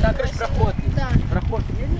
Да, короче, проход. Да. Проход есть?